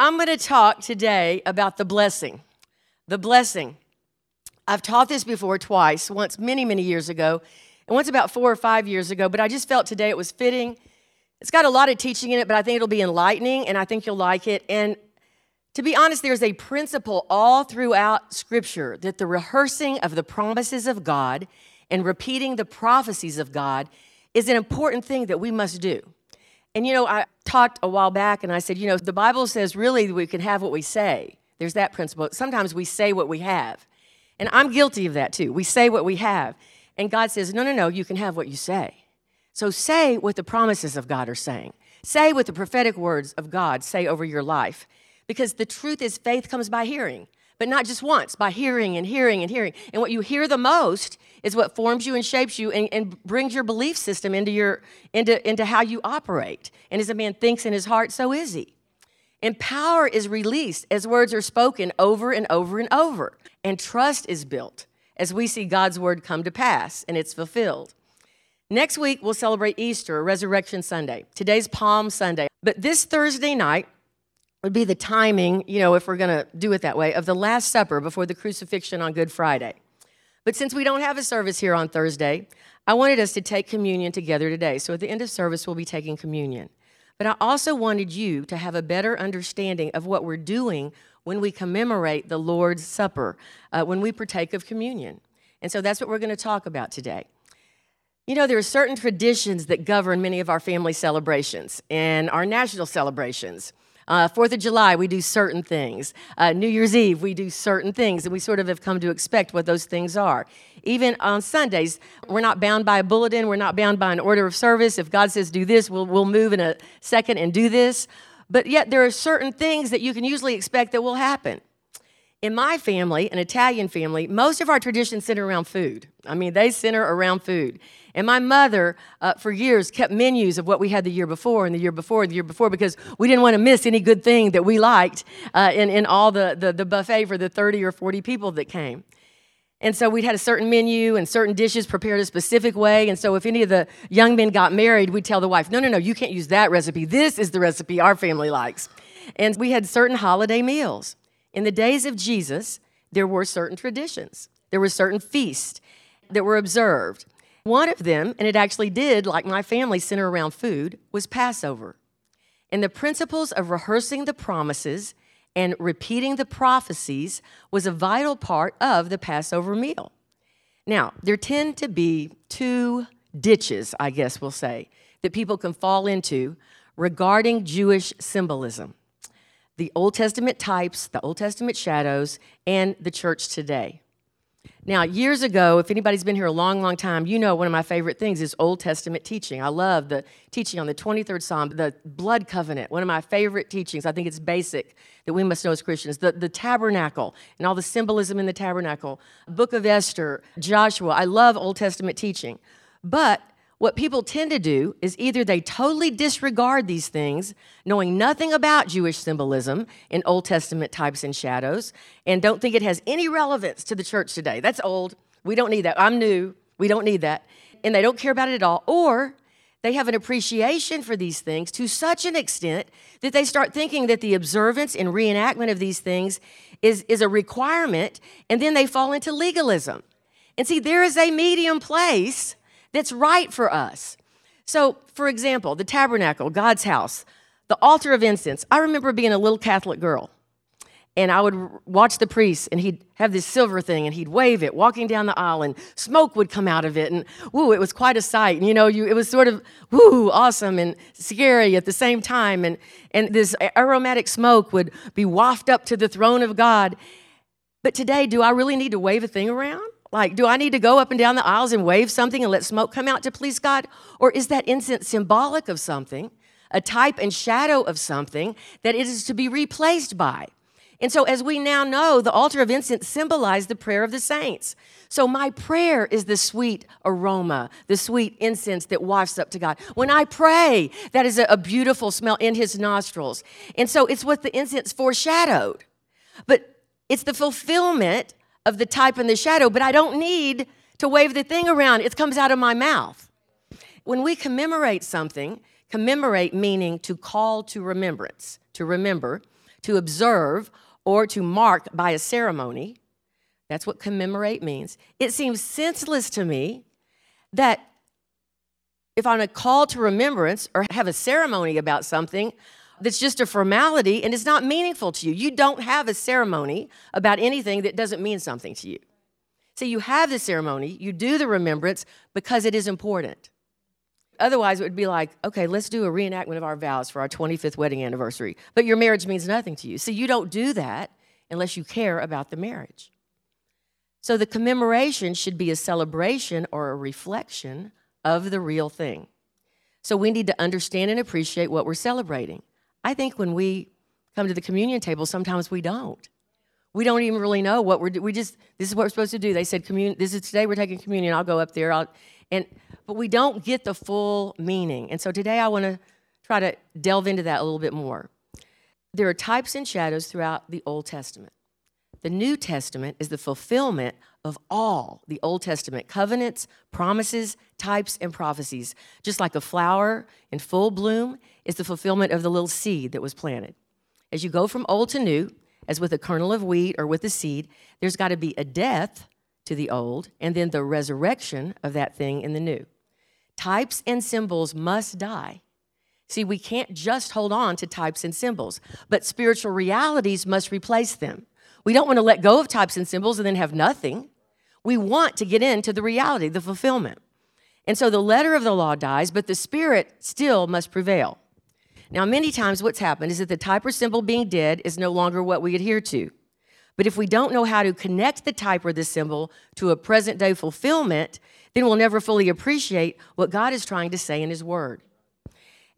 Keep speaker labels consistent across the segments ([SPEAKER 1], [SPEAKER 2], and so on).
[SPEAKER 1] I'm going to talk today about the blessing. The blessing. I've taught this before twice, once many, many years ago, and once about four or five years ago, but I just felt today it was fitting. It's got a lot of teaching in it, but I think it'll be enlightening, and I think you'll like it. And to be honest, there's a principle all throughout Scripture that the rehearsing of the promises of God and repeating the prophecies of God is an important thing that we must do. And you know, I talked a while back and I said, you know, the Bible says really we can have what we say. There's that principle. Sometimes we say what we have. And I'm guilty of that too. We say what we have. And God says, no, no, no, you can have what you say. So say what the promises of God are saying. Say what the prophetic words of God say over your life. Because the truth is, faith comes by hearing, but not just once, by hearing and hearing and hearing. And what you hear the most is what forms you and shapes you and, and brings your belief system into, your, into, into how you operate. And as a man thinks in his heart, so is he. And power is released as words are spoken over and over and over. And trust is built as we see God's word come to pass and it's fulfilled. Next week, we'll celebrate Easter, Resurrection Sunday. Today's Palm Sunday. But this Thursday night would be the timing, you know, if we're going to do it that way, of the Last Supper before the crucifixion on Good Friday. But since we don't have a service here on Thursday, I wanted us to take communion together today. So at the end of service, we'll be taking communion. But I also wanted you to have a better understanding of what we're doing when we commemorate the Lord's Supper, uh, when we partake of communion. And so that's what we're going to talk about today. You know, there are certain traditions that govern many of our family celebrations and our national celebrations. Uh, Fourth of July, we do certain things. Uh, New Year's Eve, we do certain things, and we sort of have come to expect what those things are. Even on Sundays, we're not bound by a bulletin, we're not bound by an order of service. If God says do this, we'll, we'll move in a second and do this. But yet, there are certain things that you can usually expect that will happen. In my family, an Italian family, most of our traditions center around food. I mean, they center around food. And my mother, uh, for years, kept menus of what we had the year before and the year before and the year before because we didn't want to miss any good thing that we liked uh, in, in all the, the, the buffet for the 30 or 40 people that came. And so we'd had a certain menu and certain dishes prepared a specific way. And so if any of the young men got married, we'd tell the wife, no, no, no, you can't use that recipe. This is the recipe our family likes. And we had certain holiday meals. In the days of Jesus, there were certain traditions, there were certain feasts that were observed. One of them, and it actually did, like my family, center around food, was Passover. And the principles of rehearsing the promises and repeating the prophecies was a vital part of the Passover meal. Now, there tend to be two ditches, I guess we'll say, that people can fall into regarding Jewish symbolism the Old Testament types, the Old Testament shadows, and the church today. Now, years ago, if anybody's been here a long, long time, you know one of my favorite things is Old Testament teaching. I love the teaching on the 23rd Psalm, the blood covenant, one of my favorite teachings. I think it's basic that we must know as Christians. The, the tabernacle and all the symbolism in the tabernacle, Book of Esther, Joshua. I love Old Testament teaching. But what people tend to do is either they totally disregard these things, knowing nothing about Jewish symbolism in Old Testament types and shadows, and don't think it has any relevance to the church today. That's old. We don't need that. I'm new. We don't need that. And they don't care about it at all. Or they have an appreciation for these things to such an extent that they start thinking that the observance and reenactment of these things is, is a requirement, and then they fall into legalism. And see, there is a medium place that's right for us. So, for example, the tabernacle, God's house, the altar of incense. I remember being a little Catholic girl, and I would watch the priest, and he'd have this silver thing, and he'd wave it walking down the aisle, and smoke would come out of it, and woo, it was quite a sight. And you know, you, it was sort of woo, awesome and scary at the same time, and and this aromatic smoke would be wafted up to the throne of God. But today, do I really need to wave a thing around? Like, do I need to go up and down the aisles and wave something and let smoke come out to please God? Or is that incense symbolic of something, a type and shadow of something that it is to be replaced by? And so, as we now know, the altar of incense symbolized the prayer of the saints. So, my prayer is the sweet aroma, the sweet incense that wafts up to God. When I pray, that is a, beautiful smell in his nostrils. And so, it's what the incense foreshadowed. But it's the fulfillment of the type and the shadow, but I don't need to wave the thing around. It comes out of my mouth. When we commemorate something, commemorate meaning to call to remembrance, to remember, to observe, or to mark by a ceremony. That's what commemorate means. It seems senseless to me that if I'm a call to remembrance or have a ceremony about something that's just a formality and it's not meaningful to you, you don't have a ceremony about anything that doesn't mean something to you. See, you have the ceremony, you do the remembrance because it is important. Otherwise, it would be like, okay, let's do a reenactment of our vows for our 25th wedding anniversary. But your marriage means nothing to you. See, you don't do that unless you care about the marriage. So the commemoration should be a celebration or a reflection of the real thing. So we need to understand and appreciate what we're celebrating. I think when we come to the communion table, sometimes we don't. We don't even really know what we're. We just this is what we're supposed to do. They said communion. This is today we're taking communion. I'll go up there. I'll, and but we don't get the full meaning. And so today I want to try to delve into that a little bit more. There are types and shadows throughout the Old Testament. The New Testament is the fulfillment of all the Old Testament covenants, promises, types, and prophecies. Just like a flower in full bloom is the fulfillment of the little seed that was planted. As you go from old to new, as with a kernel of wheat or with a seed, there's got to be a death to the old and then the resurrection of that thing in the new. Types and symbols must die. See, we can't just hold on to types and symbols, but spiritual realities must replace them. We don't want to let go of types and symbols and then have nothing. We want to get into the reality, the fulfillment. And so the letter of the law dies, but the spirit still must prevail. Now, many times what's happened is that the type or symbol being dead is no longer what we adhere to. But if we don't know how to connect the type or the symbol to a present day fulfillment, then we'll never fully appreciate what God is trying to say in His Word.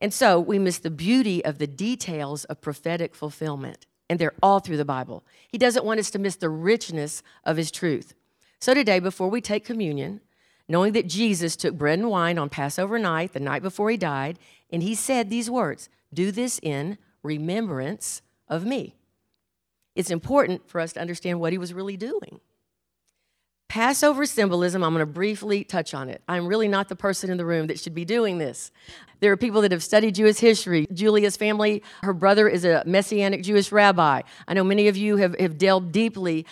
[SPEAKER 1] And so we miss the beauty of the details of prophetic fulfillment and they're all through the Bible. He doesn't want us to miss the richness of His truth. So today, before we take communion, knowing that Jesus took bread and wine on Passover night, the night before He died, and He said these words Do this in remembrance of me. It's important for us to understand what He was really doing. Passover symbolism, I'm going to briefly touch on it. I'm really not the person in the room that should be doing this. There are people that have studied Jewish history. Julia's family, her brother is a Messianic Jewish rabbi. I know many of you have, have delved deeply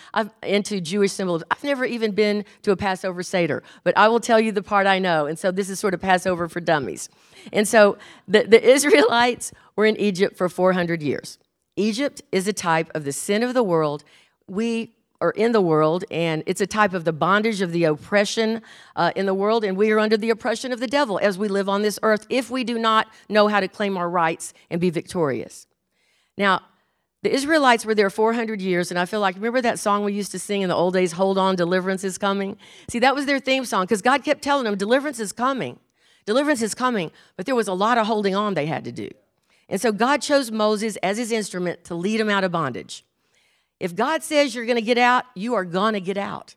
[SPEAKER 1] into Jewish symbolism. I've never even been to a Passover Seder, but I will tell you the part I know. And so this is sort of Passover for dummies. And so the, the Israelites were in Egypt for 400 years. Egypt is a type of the sin of the world. We or in the world, and it's a type of the bondage of the oppression uh, in the world, and we are under the oppression of the devil as we live on this earth if we do not know how to claim our rights and be victorious. Now, the Israelites were there 400 years, and I feel like, remember that song we used to sing in the old days, Hold On, Deliverance is Coming? See, that was their theme song because God kept telling them, Deliverance is coming. Deliverance is coming, but there was a lot of holding on they had to do. And so God chose Moses as his instrument to lead them out of bondage. If God says you're going to get out, you are going to get out.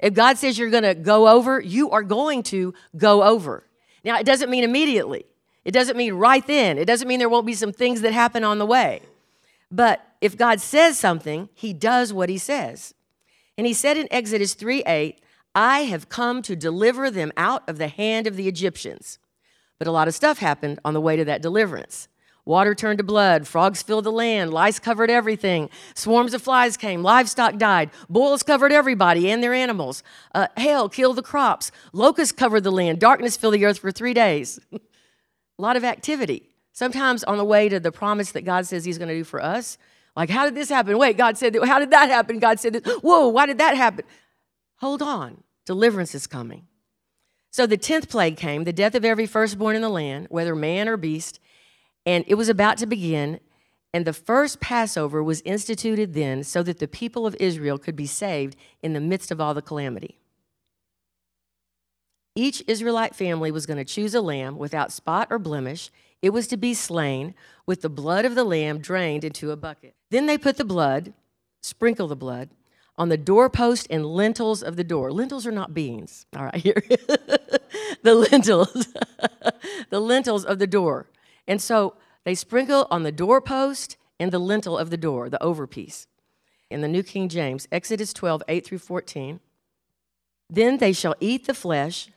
[SPEAKER 1] If God says you're going to go over, you are going to go over. Now, it doesn't mean immediately. It doesn't mean right then. It doesn't mean there won't be some things that happen on the way. But if God says something, he does what he says. And he said in Exodus 3 8, I have come to deliver them out of the hand of the Egyptians. But a lot of stuff happened on the way to that deliverance. Water turned to blood, frogs filled the land, lice covered everything, swarms of flies came, livestock died, boils covered everybody and their animals, uh, hail killed the crops, locusts covered the land, darkness filled the earth for three days. a lot of activity. Sometimes on the way to the promise that God says He's going to do for us, like, how did this happen? Wait, God said, that. how did that happen? God said, that. whoa, why did that happen? Hold on, deliverance is coming. So the 10th plague came, the death of every firstborn in the land, whether man or beast and it was about to begin, and the first Passover was instituted then so that the people of Israel could be saved in the midst of all the calamity. Each Israelite family was going to choose a lamb without spot or blemish. It was to be slain with the blood of the lamb drained into a bucket. Then they put the blood, sprinkle the blood, on the doorpost and lintels of the door. Lentils are not beans. All right, here. the lentils. the lentils of the door. And so they sprinkle on the doorpost and the lintel of the door, the overpiece. In the New King James, Exodus 12, 8 through 14. Then they shall eat the flesh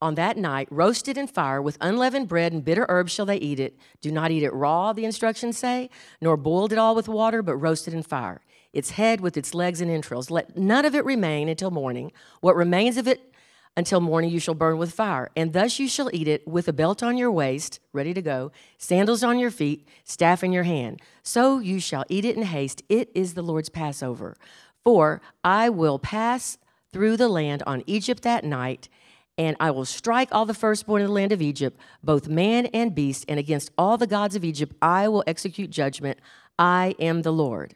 [SPEAKER 1] on that night, roasted in fire with unleavened bread and bitter herbs shall they eat it. Do not eat it raw, the instructions say, nor boiled at all with water, but roasted in fire. Its head with its legs and entrails. Let none of it remain until morning. What remains of it until morning you shall burn with fire. And thus you shall eat it with a belt on your waist, ready to go, sandals on your feet, staff in your hand. So you shall eat it in haste. It is the Lord's Passover. For I will pass through the land on Egypt that night and I will strike all the firstborn in the land of Egypt, both man and beast, and against all the gods of Egypt I will execute judgment. I am the Lord.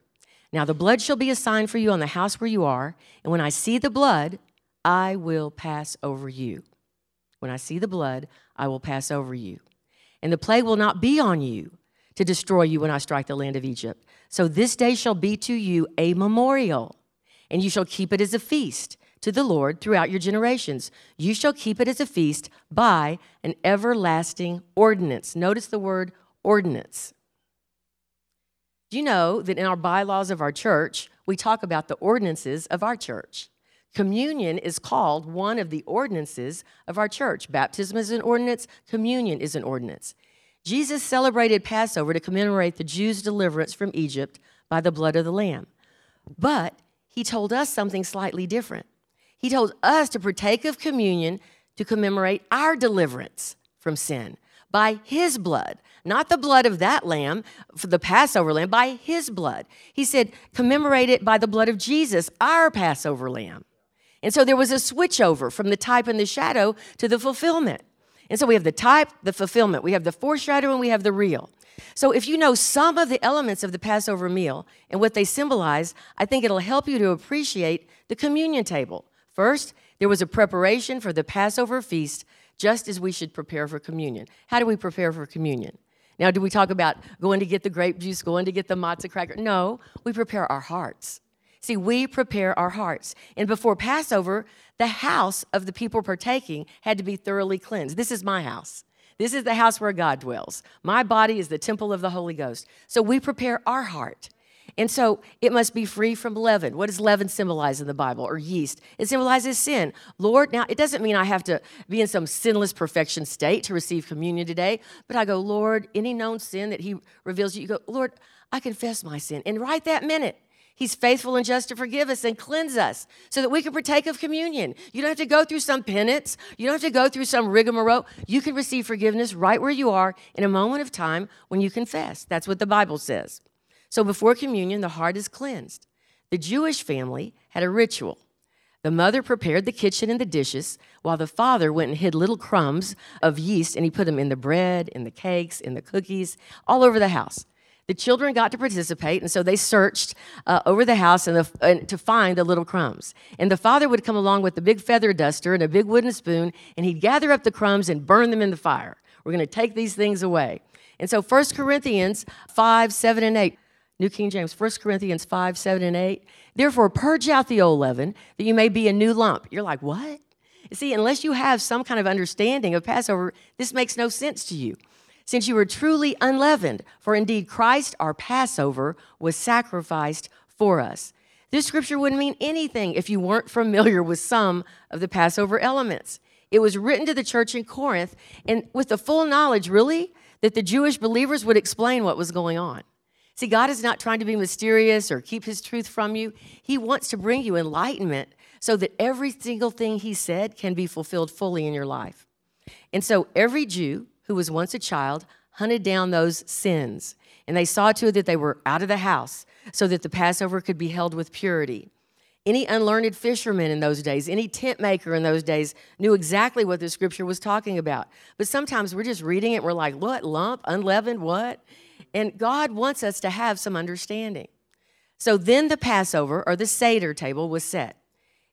[SPEAKER 1] Now the blood shall be a sign for you on the house where you are, and when I see the blood, I will pass over you. When I see the blood, I will pass over you. And the plague will not be on you to destroy you when I strike the land of Egypt. So this day shall be to you a memorial, and you shall keep it as a feast to the Lord throughout your generations. You shall keep it as a feast by an everlasting ordinance. Notice the word ordinance. Do you know that in our bylaws of our church, we talk about the ordinances of our church? Communion is called one of the ordinances of our church. Baptism is an ordinance, communion is an ordinance. Jesus celebrated Passover to commemorate the Jews' deliverance from Egypt by the blood of the Lamb. But he told us something slightly different. He told us to partake of communion to commemorate our deliverance from sin by his blood, not the blood of that lamb, for the Passover lamb, by his blood. He said, commemorate it by the blood of Jesus, our Passover lamb. And so there was a switchover from the type and the shadow to the fulfillment. And so we have the type, the fulfillment, we have the foreshadow, and we have the real. So if you know some of the elements of the Passover meal and what they symbolize, I think it'll help you to appreciate the communion table. First, there was a preparation for the Passover feast, just as we should prepare for communion. How do we prepare for communion? Now, do we talk about going to get the grape juice, going to get the matzah cracker? No, we prepare our hearts. See, we prepare our hearts. And before Passover, the house of the people partaking had to be thoroughly cleansed. This is my house. This is the house where God dwells. My body is the temple of the Holy Ghost. So we prepare our heart. And so it must be free from leaven. What does leaven symbolize in the Bible or yeast? It symbolizes sin. Lord, now it doesn't mean I have to be in some sinless perfection state to receive communion today, but I go, Lord, any known sin that He reveals you, you go, Lord, I confess my sin. And right that minute, He's faithful and just to forgive us and cleanse us so that we can partake of communion. You don't have to go through some penance. You don't have to go through some rigmarole. You can receive forgiveness right where you are in a moment of time when you confess. That's what the Bible says. So before communion, the heart is cleansed. The Jewish family had a ritual. The mother prepared the kitchen and the dishes, while the father went and hid little crumbs of yeast and he put them in the bread, in the cakes, in the cookies, all over the house. The children got to participate, and so they searched uh, over the house and the, and to find the little crumbs. And the father would come along with a big feather duster and a big wooden spoon, and he'd gather up the crumbs and burn them in the fire. We're going to take these things away. And so 1 Corinthians 5, 7, and 8 New King James, 1 Corinthians 5, 7, and 8. Therefore, purge out the old leaven, that you may be a new lump. You're like, what? See, unless you have some kind of understanding of Passover, this makes no sense to you. Since you were truly unleavened, for indeed Christ, our Passover, was sacrificed for us. This scripture wouldn't mean anything if you weren't familiar with some of the Passover elements. It was written to the church in Corinth, and with the full knowledge, really, that the Jewish believers would explain what was going on. See, God is not trying to be mysterious or keep his truth from you. He wants to bring you enlightenment so that every single thing he said can be fulfilled fully in your life. And so every Jew who was once a child hunted down those sins, and they saw to it that they were out of the house so that the Passover could be held with purity. Any unlearned fisherman in those days, any tent maker in those days knew exactly what the scripture was talking about. But sometimes we're just reading it and we're like, what, lump, unleavened, what? And God wants us to have some understanding. So then the Passover or the Seder table was set.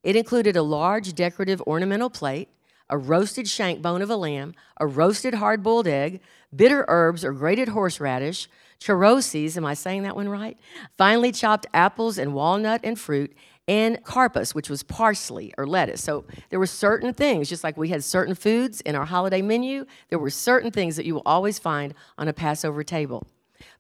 [SPEAKER 1] It included a large decorative ornamental plate, a roasted shank bone of a lamb, a roasted hard boiled egg, bitter herbs or grated horseradish, charoses, am I saying that one right? Finely chopped apples and walnut and fruit, and karpas, which was parsley or lettuce. So there were certain things, just like we had certain foods in our holiday menu, there were certain things that you will always find on a Passover table.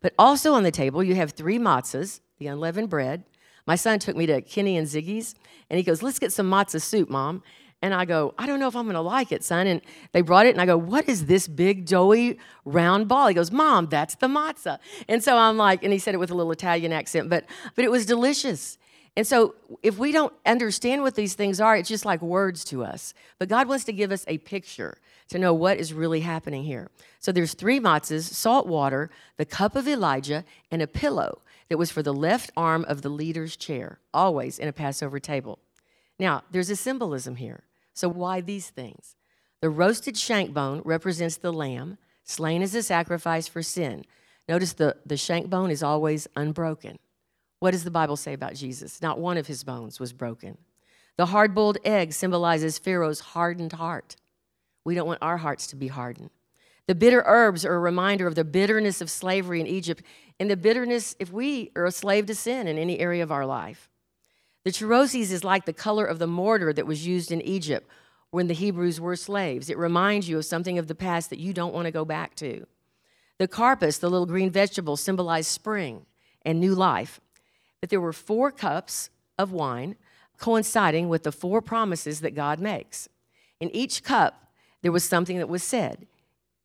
[SPEAKER 1] But also on the table, you have three matzahs, the unleavened bread. My son took me to Kenny and Ziggy's, and he goes, Let's get some matzah soup, Mom. And I go, I don't know if I'm gonna like it, son. And they brought it, and I go, What is this big, doughy, round ball? He goes, Mom, that's the matzah. And so I'm like, and he said it with a little Italian accent, but but it was delicious. And so, if we don't understand what these things are, it's just like words to us. But God wants to give us a picture to know what is really happening here. So, there's three matzahs salt water, the cup of Elijah, and a pillow that was for the left arm of the leader's chair, always in a Passover table. Now, there's a symbolism here. So, why these things? The roasted shank bone represents the lamb slain as a sacrifice for sin. Notice the, the shank bone is always unbroken. What does the Bible say about Jesus? Not one of his bones was broken. The hard boiled egg symbolizes Pharaoh's hardened heart. We don't want our hearts to be hardened. The bitter herbs are a reminder of the bitterness of slavery in Egypt and the bitterness if we are a slave to sin in any area of our life. The charoses is like the color of the mortar that was used in Egypt when the Hebrews were slaves. It reminds you of something of the past that you don't want to go back to. The karpas, the little green vegetable, symbolized spring and new life. But there were four cups of wine coinciding with the four promises that God makes. In each cup, there was something that was said.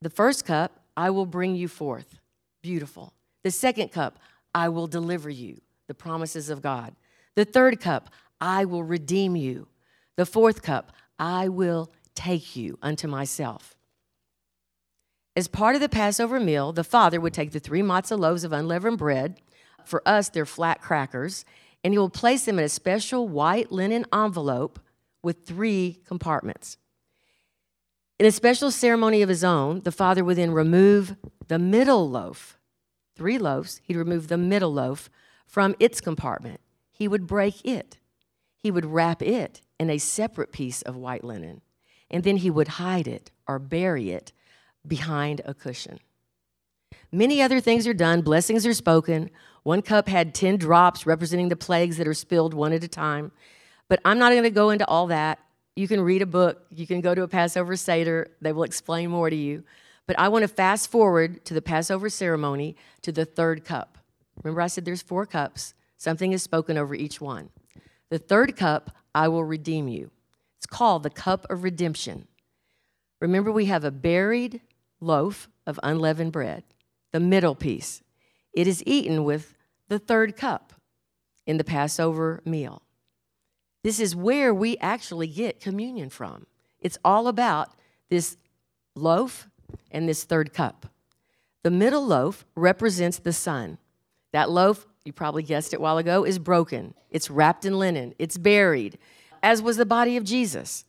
[SPEAKER 1] The first cup, I will bring you forth. Beautiful. The second cup, I will deliver you. The promises of God. The third cup, I will redeem you. The fourth cup, I will take you unto myself. As part of the Passover meal, the father would take the three matzah loaves of unleavened bread for us, they're flat crackers. And he will place them in a special white linen envelope with three compartments. In a special ceremony of his own, the father would then remove the middle loaf, three loaves, he'd remove the middle loaf from its compartment. He would break it. He would wrap it in a separate piece of white linen. And then he would hide it or bury it behind a cushion. Many other things are done, blessings are spoken. One cup had 10 drops representing the plagues that are spilled one at a time. But I'm not going to go into all that. You can read a book, you can go to a Passover Seder, they will explain more to you. But I want to fast forward to the Passover ceremony to the third cup. Remember, I said there's four cups, something is spoken over each one. The third cup, I will redeem you. It's called the cup of redemption. Remember, we have a buried loaf of unleavened bread the middle piece. It is eaten with the third cup in the Passover meal. This is where we actually get communion from. It's all about this loaf and this third cup. The middle loaf represents the Son. That loaf, you probably guessed it a while ago, is broken. It's wrapped in linen. It's buried, as was the body of Jesus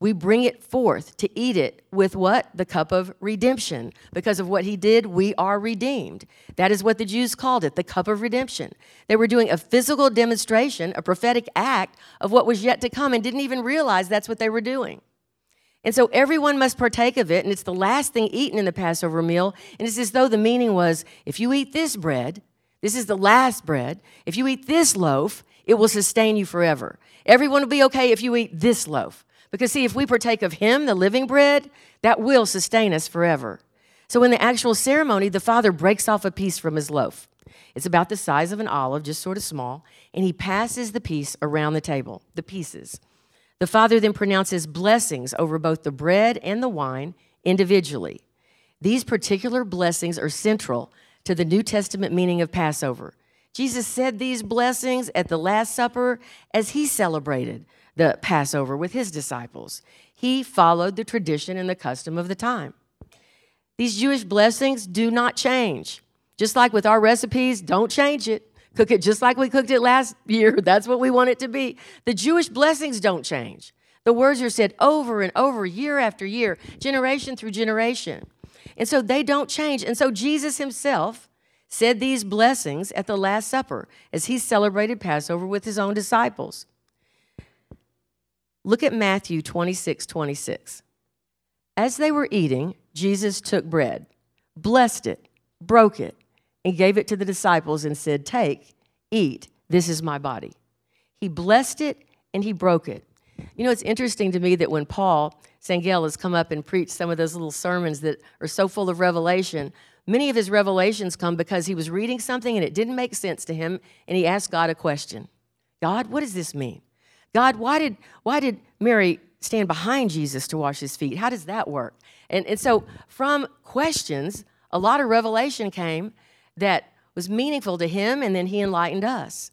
[SPEAKER 1] we bring it forth to eat it with what? The cup of redemption. Because of what he did, we are redeemed. That is what the Jews called it, the cup of redemption. They were doing a physical demonstration, a prophetic act of what was yet to come, and didn't even realize that's what they were doing. And so everyone must partake of it, and it's the last thing eaten in the Passover meal. And it's as though the meaning was if you eat this bread, this is the last bread, if you eat this loaf, it will sustain you forever. Everyone will be okay if you eat this loaf. Because, see, if we partake of Him, the living bread, that will sustain us forever. So, in the actual ceremony, the father breaks off a piece from his loaf. It's about the size of an olive, just sort of small, and he passes the piece around the table, the pieces. The father then pronounces blessings over both the bread and the wine individually. These particular blessings are central to the New Testament meaning of Passover. Jesus said these blessings at the Last Supper as he celebrated the Passover with his disciples. He followed the tradition and the custom of the time. These Jewish blessings do not change. Just like with our recipes, don't change it. Cook it just like we cooked it last year. That's what we want it to be. The Jewish blessings don't change. The words are said over and over, year after year, generation through generation. And so they don't change. And so Jesus himself said these blessings at the Last Supper as he celebrated Passover with his own disciples. Look at Matthew 26 26. As they were eating, Jesus took bread, blessed it, broke it, and gave it to the disciples and said, Take, eat, this is my body. He blessed it and he broke it. You know, it's interesting to me that when Paul Sangel has come up and preached some of those little sermons that are so full of revelation, many of his revelations come because he was reading something and it didn't make sense to him, and he asked God a question God, what does this mean? God, why did, why did Mary stand behind Jesus to wash his feet? How does that work? And, and so, from questions, a lot of revelation came that was meaningful to him, and then he enlightened us.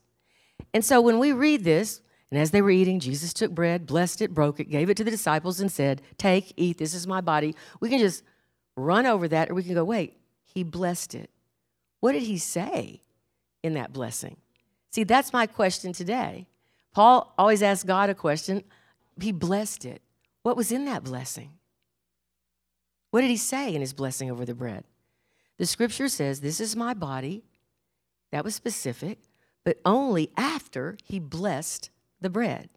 [SPEAKER 1] And so, when we read this, and as they were eating, Jesus took bread, blessed it, broke it, gave it to the disciples, and said, Take, eat, this is my body. We can just run over that, or we can go, Wait, he blessed it. What did he say in that blessing? See, that's my question today. Paul always asks God a question. He blessed it. What was in that blessing? What did he say in his blessing over the bread? The scripture says, This is my body. That was specific, but only after he blessed the bread.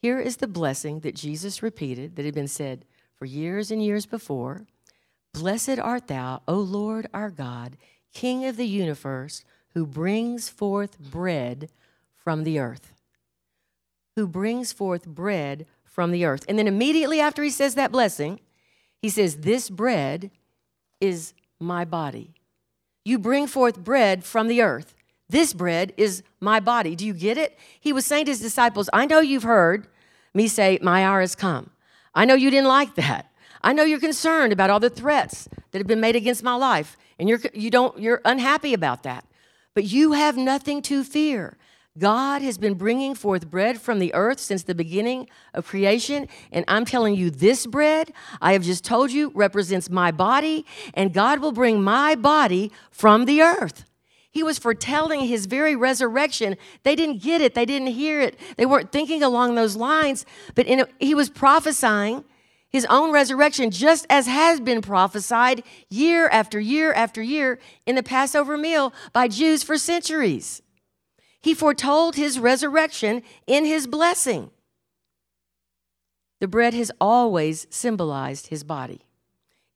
[SPEAKER 1] Here is the blessing that Jesus repeated that had been said for years and years before Blessed art thou, O Lord our God, King of the universe, who brings forth bread from the earth. Who brings forth bread from the earth. And then immediately after he says that blessing, he says, This bread is my body. You bring forth bread from the earth. This bread is my body. Do you get it? He was saying to his disciples, I know you've heard me say, My hour has come. I know you didn't like that. I know you're concerned about all the threats that have been made against my life, and you're, you don't, you're unhappy about that. But you have nothing to fear. God has been bringing forth bread from the earth since the beginning of creation. And I'm telling you, this bread, I have just told you, represents my body, and God will bring my body from the earth. He was foretelling his very resurrection. They didn't get it, they didn't hear it, they weren't thinking along those lines, but in, he was prophesying his own resurrection, just as has been prophesied year after year after year in the Passover meal by Jews for centuries. He foretold his resurrection in his blessing. The bread has always symbolized his body.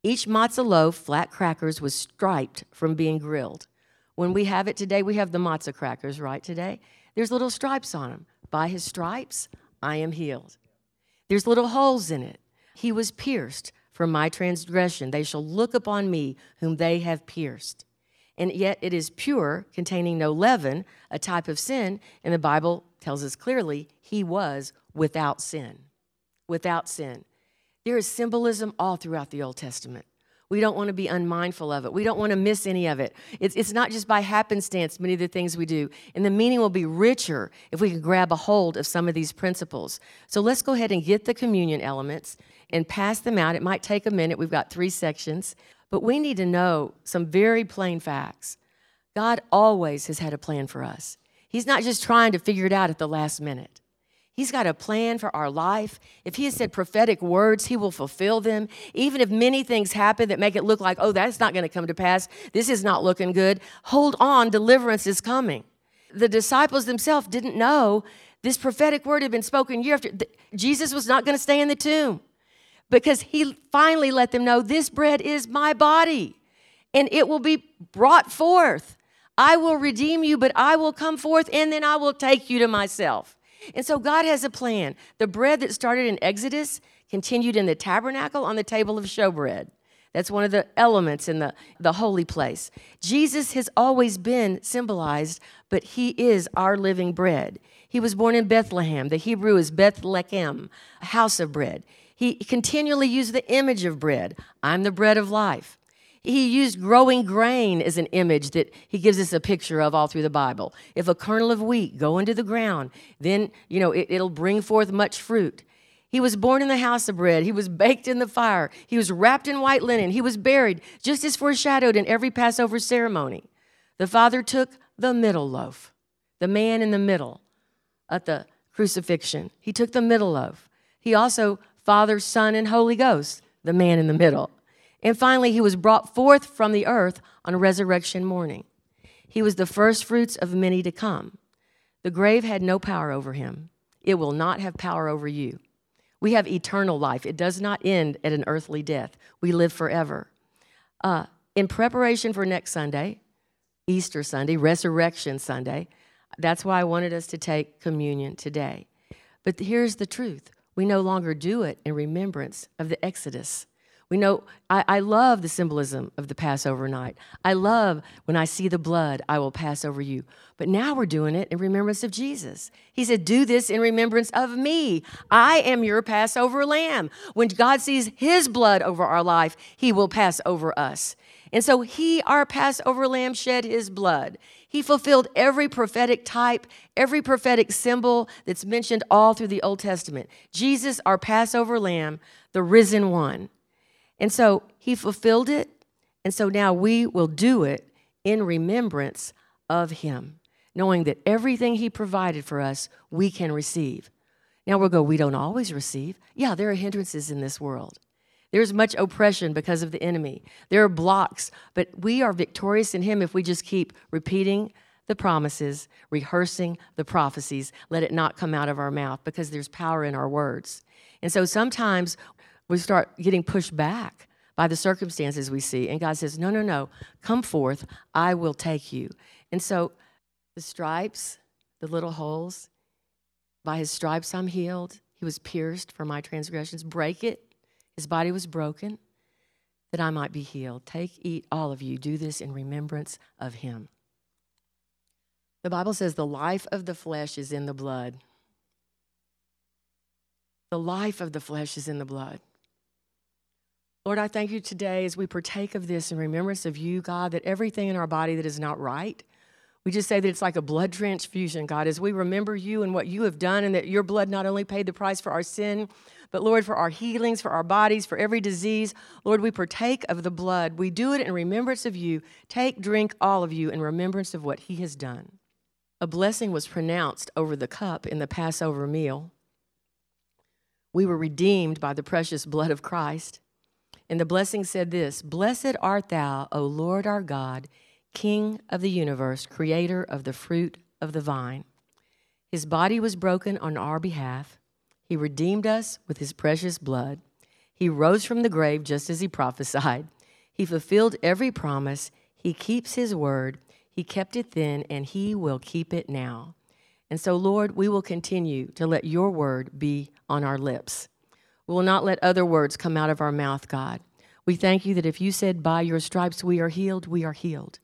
[SPEAKER 1] Each matzah loaf, flat crackers, was striped from being grilled. When we have it today, we have the matzah crackers, right? Today, there's little stripes on them. By his stripes, I am healed. There's little holes in it. He was pierced for my transgression. They shall look upon me whom they have pierced and yet it is pure, containing no leaven, a type of sin, and the Bible tells us clearly he was without sin. Without sin. There is symbolism all throughout the Old Testament. We don't want to be unmindful of it. We don't want to miss any of it. It's, it's not just by happenstance, many of the things we do. And the meaning will be richer if we can grab a hold of some of these principles. So let's go ahead and get the communion elements and pass them out. It might take a minute. We've got three sections. But we need to know some very plain facts. God always has had a plan for us. He's not just trying to figure it out at the last minute. He's got a plan for our life. If He has said prophetic words, He will fulfill them. Even if many things happen that make it look like, oh, that's not going to come to pass, this is not looking good, hold on, deliverance is coming. The disciples themselves didn't know this prophetic word had been spoken year after. Jesus was not going to stay in the tomb because he finally let them know this bread is my body and it will be brought forth. I will redeem you, but I will come forth and then I will take you to myself. And so God has a plan. The bread that started in Exodus continued in the tabernacle on the table of showbread. That's one of the elements in the, the holy place. Jesus has always been symbolized, but he is our living bread. He was born in Bethlehem. The Hebrew is Bethlehem, house of bread. He continually used the image of bread. I'm the bread of life. He used growing grain as an image that he gives us a picture of all through the Bible. If a kernel of wheat go into the ground, then you know it, it'll bring forth much fruit. He was born in the house of bread. He was baked in the fire. He was wrapped in white linen. He was buried, just as foreshadowed in every Passover ceremony. The Father took the middle loaf, the man in the middle at the crucifixion. He took the middle loaf. He also Father, Son, and Holy Ghost, the man in the middle. And finally, he was brought forth from the earth on resurrection morning. He was the first fruits of many to come. The grave had no power over him. It will not have power over you. We have eternal life. It does not end at an earthly death. We live forever. Uh, in preparation for next Sunday, Easter Sunday, Resurrection Sunday, that's why I wanted us to take communion today. But here's the truth we no longer do it in remembrance of the Exodus. We know, I, I, love the symbolism of the Passover night. I love when I see the blood, I will pass over you. But now we're doing it in remembrance of Jesus. He said, Do this in remembrance of me. I am your Passover lamb. When God sees his blood over our life, he will pass over us. And so he, our Passover lamb, shed his blood. He fulfilled every prophetic type, every prophetic symbol that's mentioned all through the Old Testament. Jesus, our Passover lamb, the risen one. And so he fulfilled it. And so now we will do it in remembrance of him, knowing that everything he provided for us, we can receive. Now we'll go, we don't always receive. Yeah, there are hindrances in this world. There's much oppression because of the enemy. There are blocks, but we are victorious in him if we just keep repeating the promises, rehearsing the prophecies, let it not come out of our mouth because there's power in our words. And so sometimes we start getting pushed back by the circumstances we see. And God says, No, no, no, come forth. I will take you. And so the stripes, the little holes, by his stripes I'm healed. He was pierced for my transgressions. Break it. His body was broken that I might be healed. Take, eat, all of you. Do this in remembrance of him. The Bible says the life of the flesh is in the blood. The life of the flesh is in the blood. Lord, I thank you today as we partake of this in remembrance of you, God, that everything in our body that is not right, we just say that it's like a blood transfusion, God, as we remember you and what you have done, and that your blood not only paid the price for our sin, but Lord, for our healings, for our bodies, for every disease. Lord, we partake of the blood. We do it in remembrance of you. Take, drink, all of you, in remembrance of what he has done. A blessing was pronounced over the cup in the Passover meal. We were redeemed by the precious blood of Christ. And the blessing said this Blessed art thou, O Lord our God, King of the universe, creator of the fruit of the vine. His body was broken on our behalf. He redeemed us with his precious blood. He rose from the grave just as he prophesied. He fulfilled every promise. He keeps his word. He kept it then, and he will keep it now. And so, Lord, we will continue to let your word be on our lips. We will not let other words come out of our mouth, God. We thank you that if you said, By your stripes we are healed, we are healed.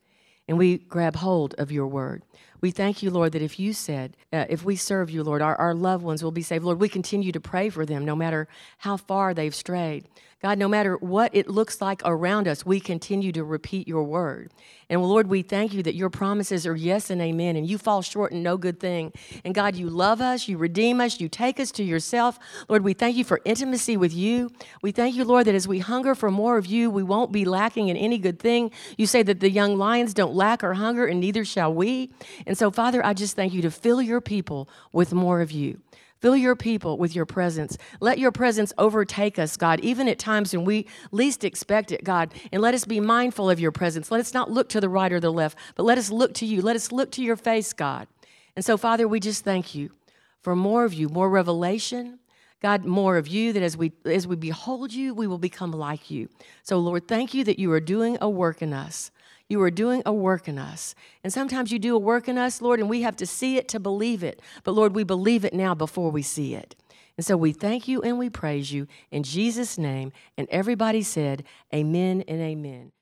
[SPEAKER 1] And we grab hold of your word. We thank you, Lord, that if you said, uh, if we serve you, Lord, our, our loved ones will be saved. Lord, we continue to pray for them no matter how far they've strayed. God, no matter what it looks like around us, we continue to repeat your word. And Lord, we thank you that your promises are yes and amen, and you fall short in no good thing. And God, you love us, you redeem us, you take us to yourself. Lord, we thank you for intimacy with you. We thank you, Lord, that as we hunger for more of you, we won't be lacking in any good thing. You say that the young lions don't lack or hunger, and neither shall we. And so, Father, I just thank you to fill your people with more of you. Fill your people with your presence. Let your presence overtake us, God, even at times when we least expect it, God. And let us be mindful of your presence. Let us not look to the right or the left, but let us look to you. Let us look to your face, God. And so, Father, we just thank you for more of you, more revelation. God, more of you, that as we as we behold you, we will become like you. So, Lord, thank you that you are doing a work in us. You are doing a work in us. And sometimes you do a work in us, Lord, and we have to see it to believe it. But Lord, we believe it now before we see it. And so we thank you and we praise you in Jesus' name. And everybody said, Amen and amen.